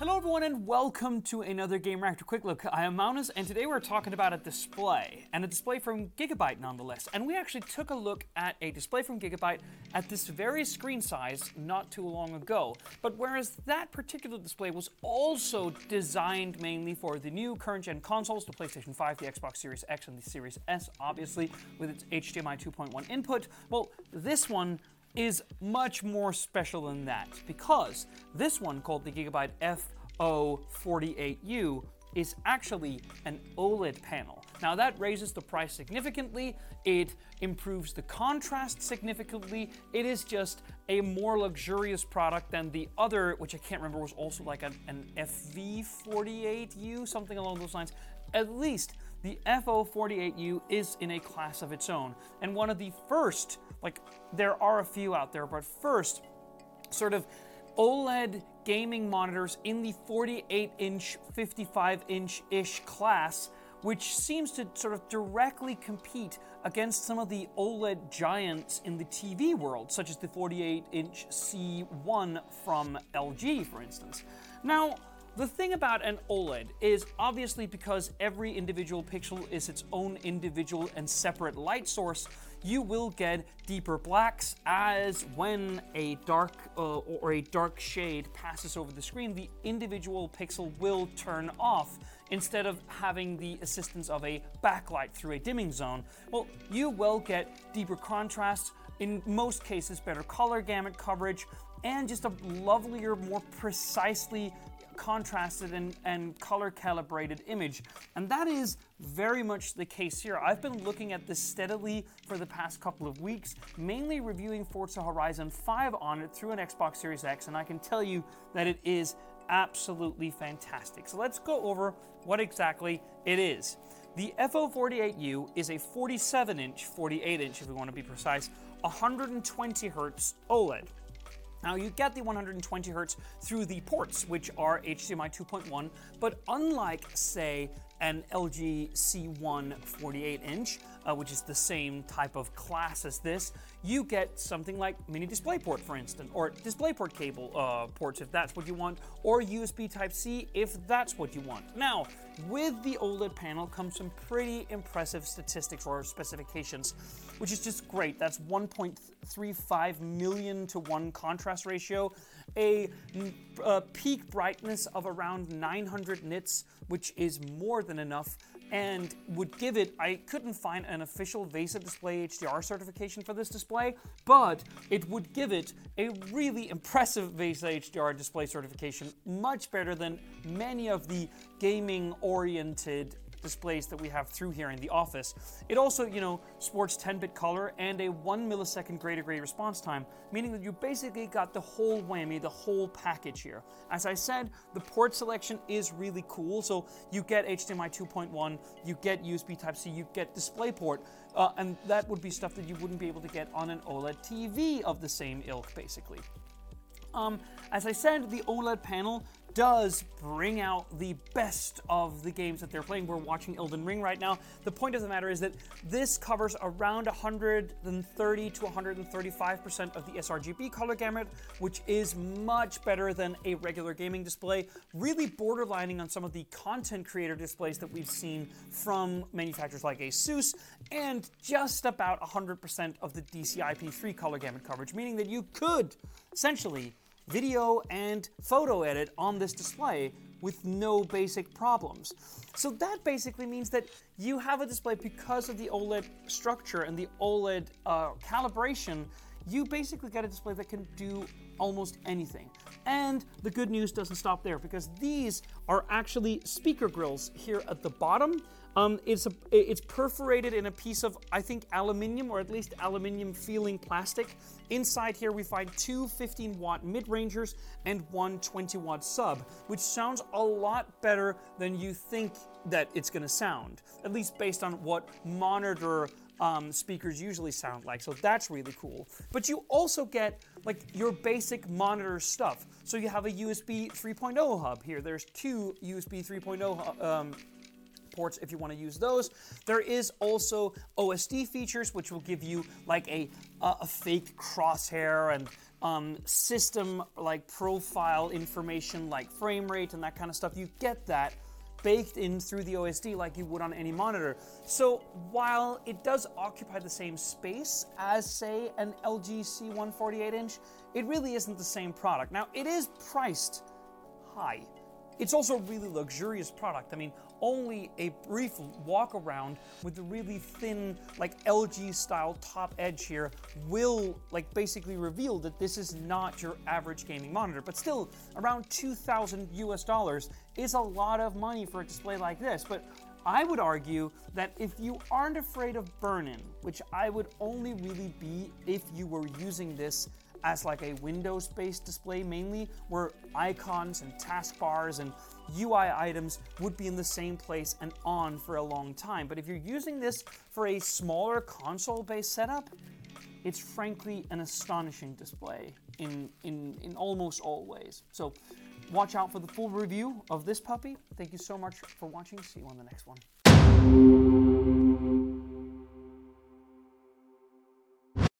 Hello, everyone, and welcome to another Game Reactor Quick Look. I am Magnus, and today we're talking about a display, and a display from Gigabyte nonetheless. And we actually took a look at a display from Gigabyte at this very screen size not too long ago. But whereas that particular display was also designed mainly for the new current gen consoles, the PlayStation 5, the Xbox Series X, and the Series S, obviously, with its HDMI 2.1 input, well, this one is much more special than that because this one called the Gigabyte FO48U is actually an OLED panel. Now that raises the price significantly, it improves the contrast significantly, it is just a more luxurious product than the other, which I can't remember was also like an, an FV48U, something along those lines. At least the FO48U is in a class of its own, and one of the first like, there are a few out there, but first, sort of OLED gaming monitors in the 48 inch, 55 inch ish class, which seems to sort of directly compete against some of the OLED giants in the TV world, such as the 48 inch C1 from LG, for instance. Now, the thing about an OLED is obviously because every individual pixel is its own individual and separate light source, you will get deeper blacks as when a dark uh, or a dark shade passes over the screen, the individual pixel will turn off instead of having the assistance of a backlight through a dimming zone. Well, you will get deeper contrast, in most cases better color gamut coverage, and just a lovelier, more precisely contrasted and, and color calibrated image. And that is very much the case here. I've been looking at this steadily for the past couple of weeks, mainly reviewing Forza Horizon 5 on it through an Xbox Series X, and I can tell you that it is absolutely fantastic. So let's go over what exactly it is. The FO48U is a 47 inch, 48 inch if we want to be precise, 120 hertz OLED. Now you get the 120 hertz through the ports, which are HDMI 2.1, but unlike, say, an LG C1 48 inch, uh, which is the same type of class as this, you get something like mini DisplayPort, for instance, or DisplayPort cable uh, ports if that's what you want, or USB Type C if that's what you want. Now, with the OLED panel comes some pretty impressive statistics or specifications, which is just great. That's 1.35 million to 1 contrast ratio, a, a peak brightness of around 900 nits, which is more than enough and would give it, I couldn't find an official VESA Display HDR certification for this display, but it would give it a really impressive VESA HDR display certification, much better than many of the gaming oriented displays that we have through here in the office. It also, you know, sports 10-bit color and a 1 millisecond to gray response time, meaning that you basically got the whole whammy, the whole package here. As I said, the port selection is really cool. So you get HDMI 2.1, you get USB Type-C, you get DisplayPort, uh, and that would be stuff that you wouldn't be able to get on an OLED TV of the same ilk, basically. Um, as I said, the OLED panel does bring out the best of the games that they're playing. We're watching Elden Ring right now. The point of the matter is that this covers around 130 to 135% of the sRGB color gamut, which is much better than a regular gaming display, really borderlining on some of the content creator displays that we've seen from manufacturers like ASUS, and just about 100% of the DCI-P3 color gamut coverage, meaning that you could essentially video and photo edit on this display with no basic problems. So that basically means that you have a display because of the OLED structure and the OLED uh, calibration, you basically get a display that can do almost anything. And the good news doesn't stop there because these are actually speaker grills here at the bottom. Um, it's, a, it's perforated in a piece of, I think, aluminium or at least aluminium feeling plastic. Inside here, we find two 15 watt mid rangers and one 20 watt sub, which sounds a lot better than you think that it's going to sound, at least based on what monitor um, speakers usually sound like. So that's really cool. But you also get like your basic monitor stuff. So you have a USB 3.0 hub here. There's two USB 3.0 um, ports if you want to use those. There is also OSD features, which will give you like a, a fake crosshair and um, system like profile information like frame rate and that kind of stuff. You get that baked in through the OSD like you would on any monitor. So while it does occupy the same space as, say, an LG C148 inch, it really isn't the same product. Now, it is priced high. It's also a really luxurious product. I mean, only a brief walk around with the really thin, like LG style top edge here will like basically reveal that this is not your average gaming monitor. But still, around 2,000 US dollars is a lot of money for a display like this. But I would argue that if you aren't afraid of burn-in, which I would only really be if you were using this as like a Windows-based display mainly, where icons and taskbars and UI items would be in the same place and on for a long time. But if you're using this for a smaller console-based setup, it's frankly an astonishing display in, in, in almost all ways. So watch out for the full review of this puppy. Thank you so much for watching. See you on the next one.